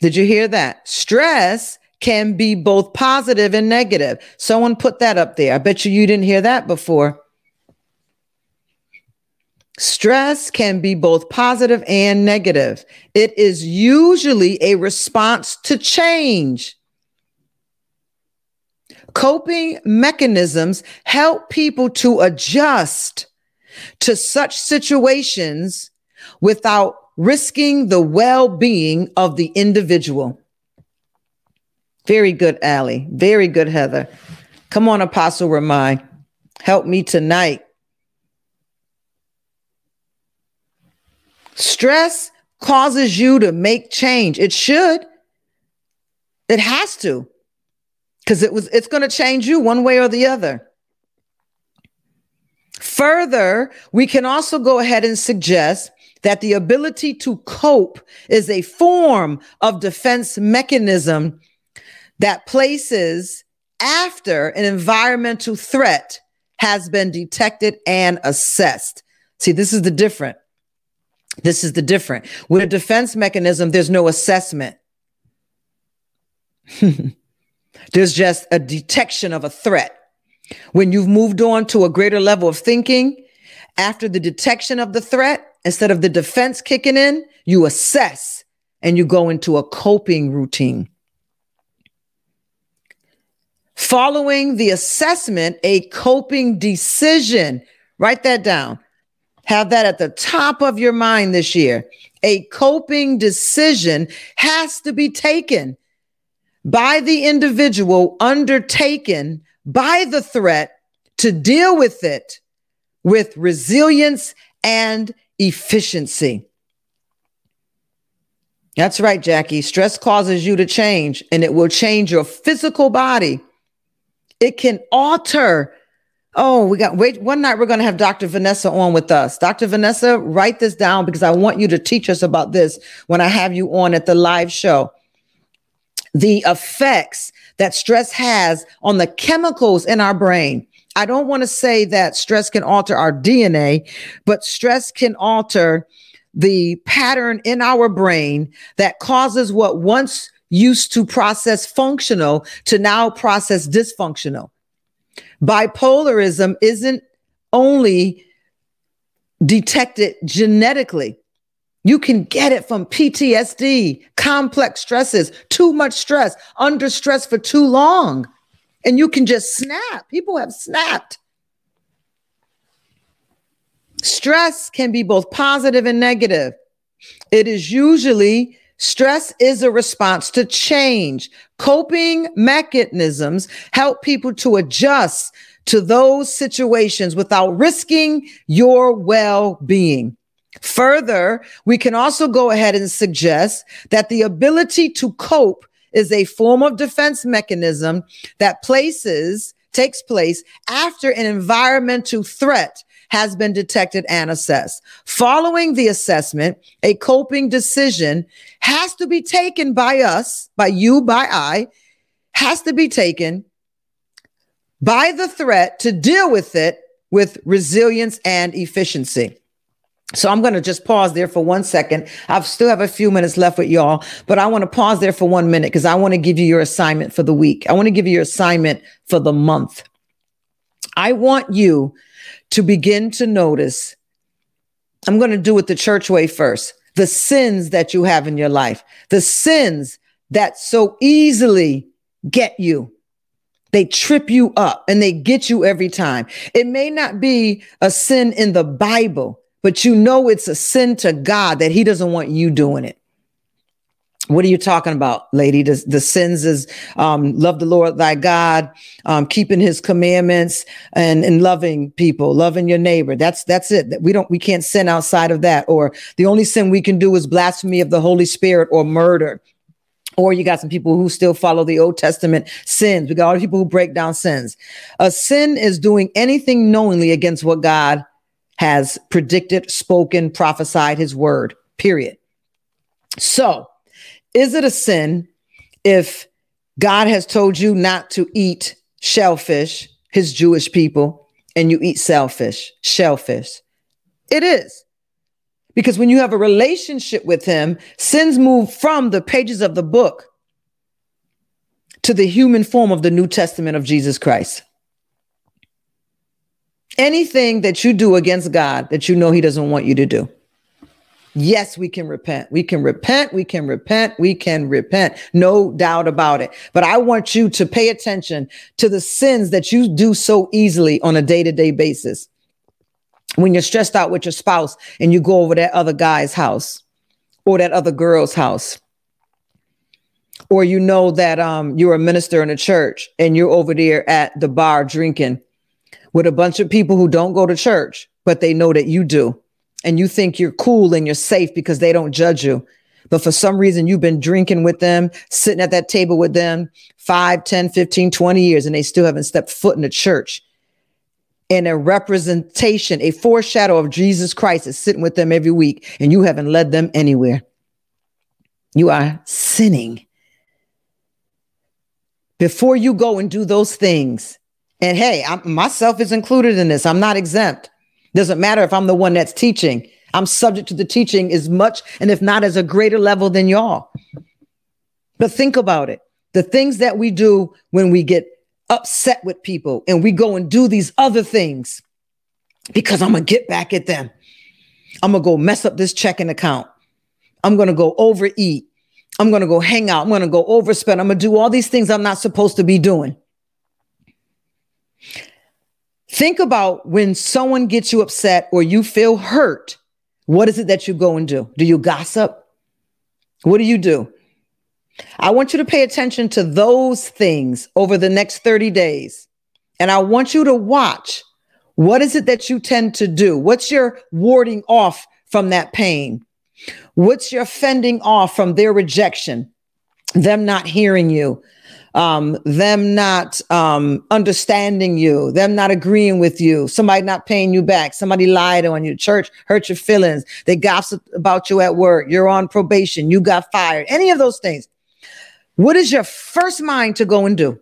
Did you hear that? Stress can be both positive and negative. Someone put that up there. I bet you you didn't hear that before. Stress can be both positive and negative. It is usually a response to change. Coping mechanisms help people to adjust to such situations without risking the well being of the individual. Very good, Allie. Very good, Heather. Come on, Apostle Ramai. Help me tonight. Stress causes you to make change. It should. It has to. Cuz it was it's going to change you one way or the other. Further, we can also go ahead and suggest that the ability to cope is a form of defense mechanism that places after an environmental threat has been detected and assessed. See, this is the different. This is the different. With a defense mechanism, there's no assessment. there's just a detection of a threat. When you've moved on to a greater level of thinking, after the detection of the threat, instead of the defense kicking in, you assess and you go into a coping routine. Following the assessment, a coping decision. Write that down. Have that at the top of your mind this year. A coping decision has to be taken by the individual undertaken by the threat to deal with it with resilience and efficiency. That's right, Jackie. Stress causes you to change and it will change your physical body. It can alter. Oh, we got wait. One night we're going to have Dr. Vanessa on with us. Dr. Vanessa, write this down because I want you to teach us about this when I have you on at the live show. The effects that stress has on the chemicals in our brain. I don't want to say that stress can alter our DNA, but stress can alter the pattern in our brain that causes what once used to process functional to now process dysfunctional. Bipolarism isn't only detected genetically. You can get it from PTSD, complex stresses, too much stress, under stress for too long. And you can just snap. People have snapped. Stress can be both positive and negative. It is usually stress is a response to change. Coping mechanisms help people to adjust to those situations without risking your well being. Further, we can also go ahead and suggest that the ability to cope is a form of defense mechanism that places takes place after an environmental threat has been detected and assessed. Following the assessment, a coping decision has to be taken by us, by you, by I, has to be taken by the threat to deal with it with resilience and efficiency. So I'm going to just pause there for one second. I still have a few minutes left with y'all, but I want to pause there for one minute because I want to give you your assignment for the week. I want to give you your assignment for the month. I want you to begin to notice. I'm going to do it the church way first. The sins that you have in your life, the sins that so easily get you. They trip you up and they get you every time. It may not be a sin in the Bible but you know it's a sin to God that He doesn't want you doing it. What are you talking about, lady? The, the sins is um, love the Lord thy God, um, keeping His commandments, and and loving people, loving your neighbor. That's that's it. We don't we can't sin outside of that. Or the only sin we can do is blasphemy of the Holy Spirit or murder. Or you got some people who still follow the Old Testament sins. We got all the people who break down sins. A sin is doing anything knowingly against what God has predicted, spoken, prophesied his word, period. So, is it a sin if God has told you not to eat shellfish, his Jewish people, and you eat shellfish, shellfish? It is. Because when you have a relationship with him, sins move from the pages of the book to the human form of the New Testament of Jesus Christ. anything that you do against God that you know He doesn't want you to do. Yes, we can repent. We can repent. We can repent. We can repent. No doubt about it. But I want you to pay attention to the sins that you do so easily on a day to day basis. When you're stressed out with your spouse and you go over that other guy's house or that other girl's house, or you know that um, you're a minister in a church and you're over there at the bar drinking with a bunch of people who don't go to church, but they know that you do and you think you're cool and you're safe because they don't judge you. But for some reason, you've been drinking with them, sitting at that table with them 5, 10, 15, 20 years, and they still haven't stepped foot in the church. And a representation, a foreshadow of Jesus Christ is sitting with them every week, and you haven't led them anywhere. You are sinning. Before you go and do those things, and hey, I'm, myself is included in this, I'm not exempt. Doesn't matter if I'm the one that's teaching. I'm subject to the teaching as much and if not as a greater level than y'all. But think about it. The things that we do when we get upset with people and we go and do these other things because I'm going to get back at them. I'm going to go mess up this checking account. I'm going to go overeat. I'm going to go hang out. I'm going to go overspend. I'm going to do all these things I'm not supposed to be doing. Think about when someone gets you upset or you feel hurt. What is it that you go and do? Do you gossip? What do you do? I want you to pay attention to those things over the next 30 days. And I want you to watch what is it that you tend to do? What's your warding off from that pain? What's your fending off from their rejection, them not hearing you, um, them not um, understanding you, them not agreeing with you, somebody not paying you back, somebody lied on you, church hurt your feelings, they gossip about you at work, you're on probation, you got fired, any of those things. What is your first mind to go and do?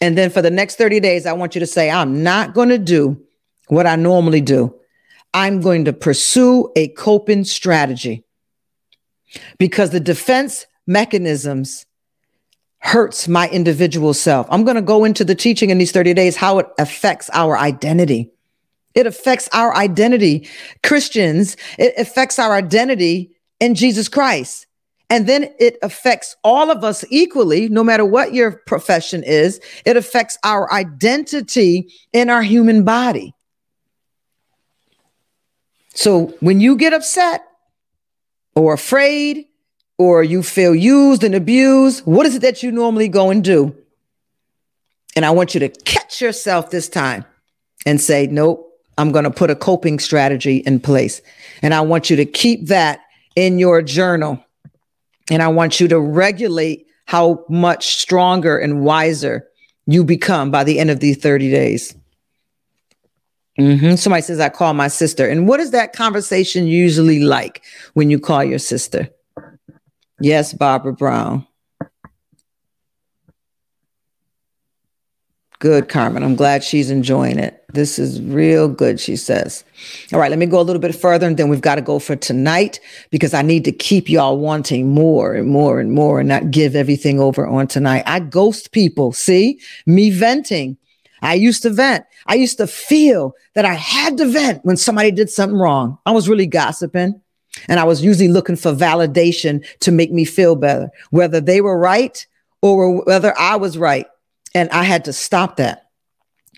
And then for the next 30 days, I want you to say, I'm not going to do what I normally do. I'm going to pursue a coping strategy because the defense mechanisms hurts my individual self. I'm going to go into the teaching in these 30 days how it affects our identity. It affects our identity. Christians, it affects our identity in Jesus Christ. And then it affects all of us equally, no matter what your profession is. It affects our identity in our human body. So when you get upset or afraid or you feel used and abused, what is it that you normally go and do? And I want you to catch yourself this time and say, nope, I'm going to put a coping strategy in place. And I want you to keep that in your journal. And I want you to regulate how much stronger and wiser you become by the end of these 30 days. Mm-hmm. Somebody says, I call my sister. And what is that conversation usually like when you call your sister? Yes, Barbara Brown. Good, Carmen. I'm glad she's enjoying it. This is real good, she says. All right, let me go a little bit further and then we've got to go for tonight because I need to keep y'all wanting more and more and more and not give everything over on tonight. I ghost people. See me venting. I used to vent. I used to feel that I had to vent when somebody did something wrong. I was really gossiping. And I was usually looking for validation to make me feel better, whether they were right or whether I was right. And I had to stop that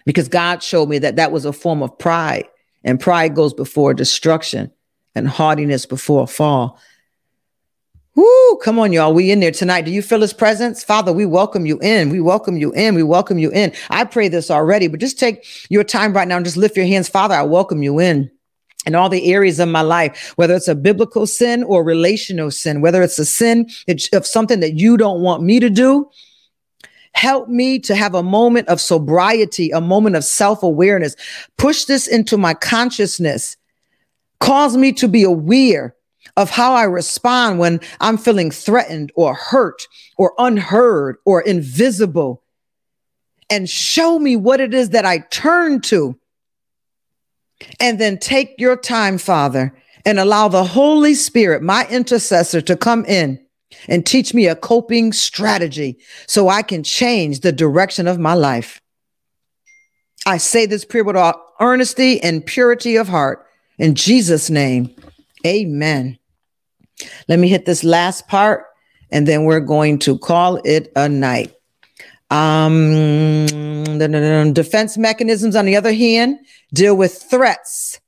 because God showed me that that was a form of pride. And pride goes before destruction and haughtiness before fall. Woo, come on, y'all. We in there tonight. Do you feel his presence? Father, we welcome you in. We welcome you in. We welcome you in. I pray this already, but just take your time right now and just lift your hands. Father, I welcome you in in all the areas of my life, whether it's a biblical sin or relational sin, whether it's a sin of something that you don't want me to do. Help me to have a moment of sobriety, a moment of self awareness. Push this into my consciousness. Cause me to be aware of how I respond when I'm feeling threatened or hurt or unheard or invisible. And show me what it is that I turn to and then take your time, Father, and allow the Holy Spirit, my intercessor, to come in and teach me a coping strategy so I can change the direction of my life. I say this prayer with all earnesty and purity of heart. In Jesus' name, amen. Let me hit this last part and then we're going to call it a night. Um, the defense mechanisms, on the other hand, deal with threats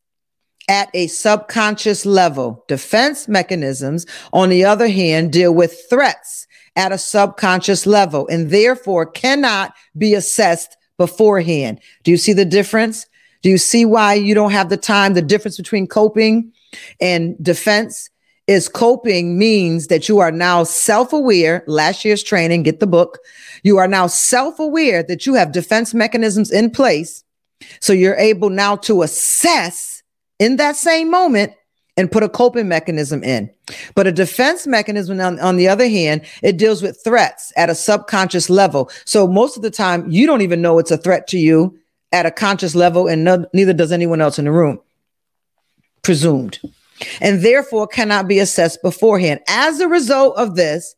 at a subconscious level. Defense mechanisms, on the other hand, deal with threats at a subconscious level and therefore cannot be assessed beforehand. Do you see the difference? Do you see why you don't have the time? The difference between coping and defense is coping means that you are now self aware. Last year's training, get the book. You are now self aware that you have defense mechanisms in place. So you're able now to assess in that same moment and put a coping mechanism in. But a defense mechanism, on, on, the other hand, it deals with threats at a subconscious level. So most of the time, you don't even know it's a threat to you at a conscious level, and no, neither does anyone else in the room, presumed, and therefore cannot be assessed beforehand. As a result of this,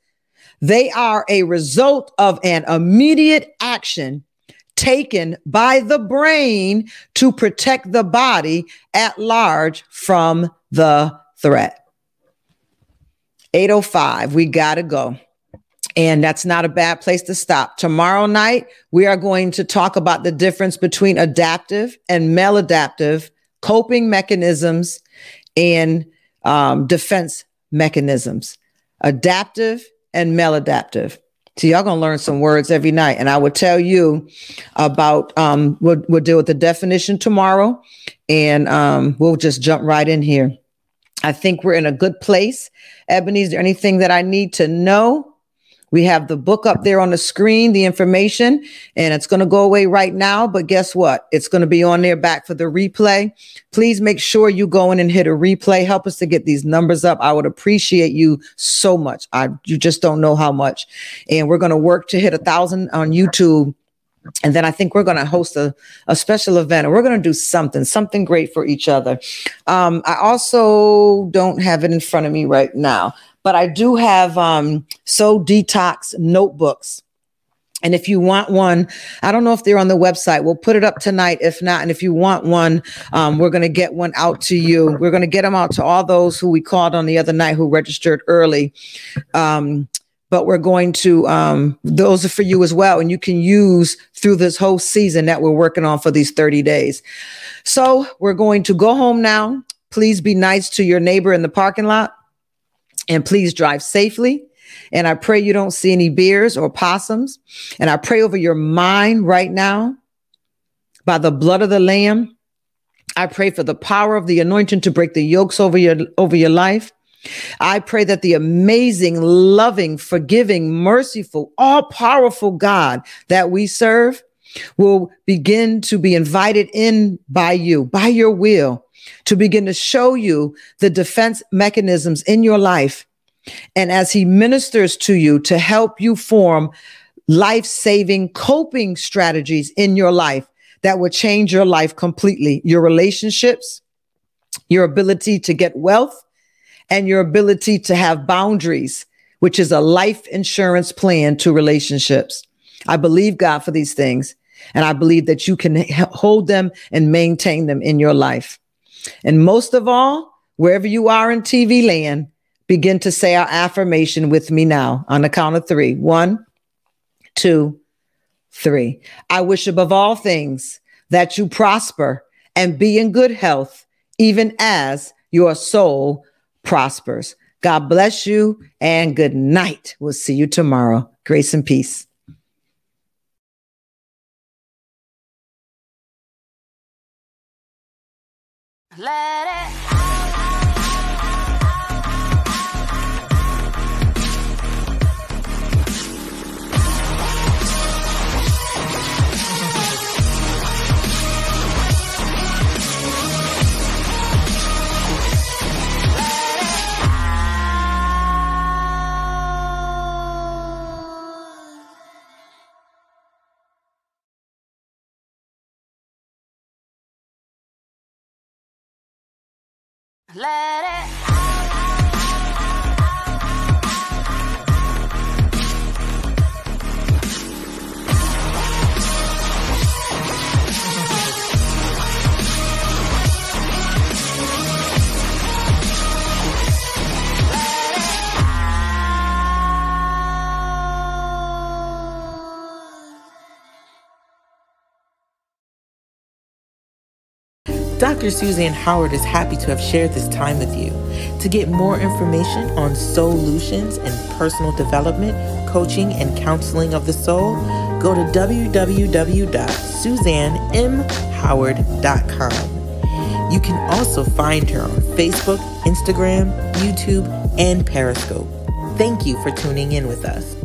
they are a result of an immediate action taken by the brain to protect the body at large from the threat. 805, we got to go. And that's not a bad place to stop. Tomorrow night, we are going to talk about the difference between adaptive and maladaptive coping mechanisms and um, defense mechanisms. Adaptive and maladaptive. So y'all gonna learn some words every night, and I will tell you about. Um, we'll we'll deal with the definition tomorrow, and um, we'll just jump right in here. I think we're in a good place. Ebony, is there anything that I need to know? We have the book up there on the screen, the information, and it's going to go away right now. But guess what? It's going to be on there back for the replay. Please make sure you go in and hit a replay. Help us to get these numbers up. I would appreciate you so much. I you just don't know how much. And we're going to work to hit a thousand on YouTube and then I think we're going to host a, a special event and we're going to do something, something great for each other. Um, I also don't have it in front of me right now, but I do have um, Soul Detox notebooks. And if you want one, I don't know if they're on the website. We'll put it up tonight. If not, and if you want one, um, we're going to get one out to you. We're going to get them out to all those who we called on the other night who registered early. Um, but we're going to um, those are for you as well and you can use through this whole season that we're working on for these 30 days so we're going to go home now please be nice to your neighbor in the parking lot and please drive safely. And i pray you don't see any bears or possums. And i pray over your mind right now by the blood of the lamb. I pray for the power of the anointing to break the yokes over your over your life. I pray that the amazing, loving, forgiving, merciful, all powerful God that we serve will begin to be invited in by you, by your will, to begin to show you the defense mechanisms in your life. And as he ministers to you to help you form life saving coping strategies in your life that will change your life completely, your relationships, your ability to get wealth and your ability to have boundaries, which is a life insurance plan to relationships. I believe God for these things. And I believe that you can hold them and maintain them in your life. And most of all, wherever you are in TV land, begin to say our affirmation with me now on the count of three: one, two, three. I wish above all things that you prosper and be in good health, even as your soul prospers. God bless you and good night. We'll see you tomorrow. Grace and peace. Let it Let it Dr. Suzanne Howard is happy to have shared this time with you. To get more information on solutions and personal development, coaching, and counseling of the soul, go to www.suzannemhoward.com. You can also find her on Facebook, Instagram, YouTube, and Periscope. Thank you for tuning in with us.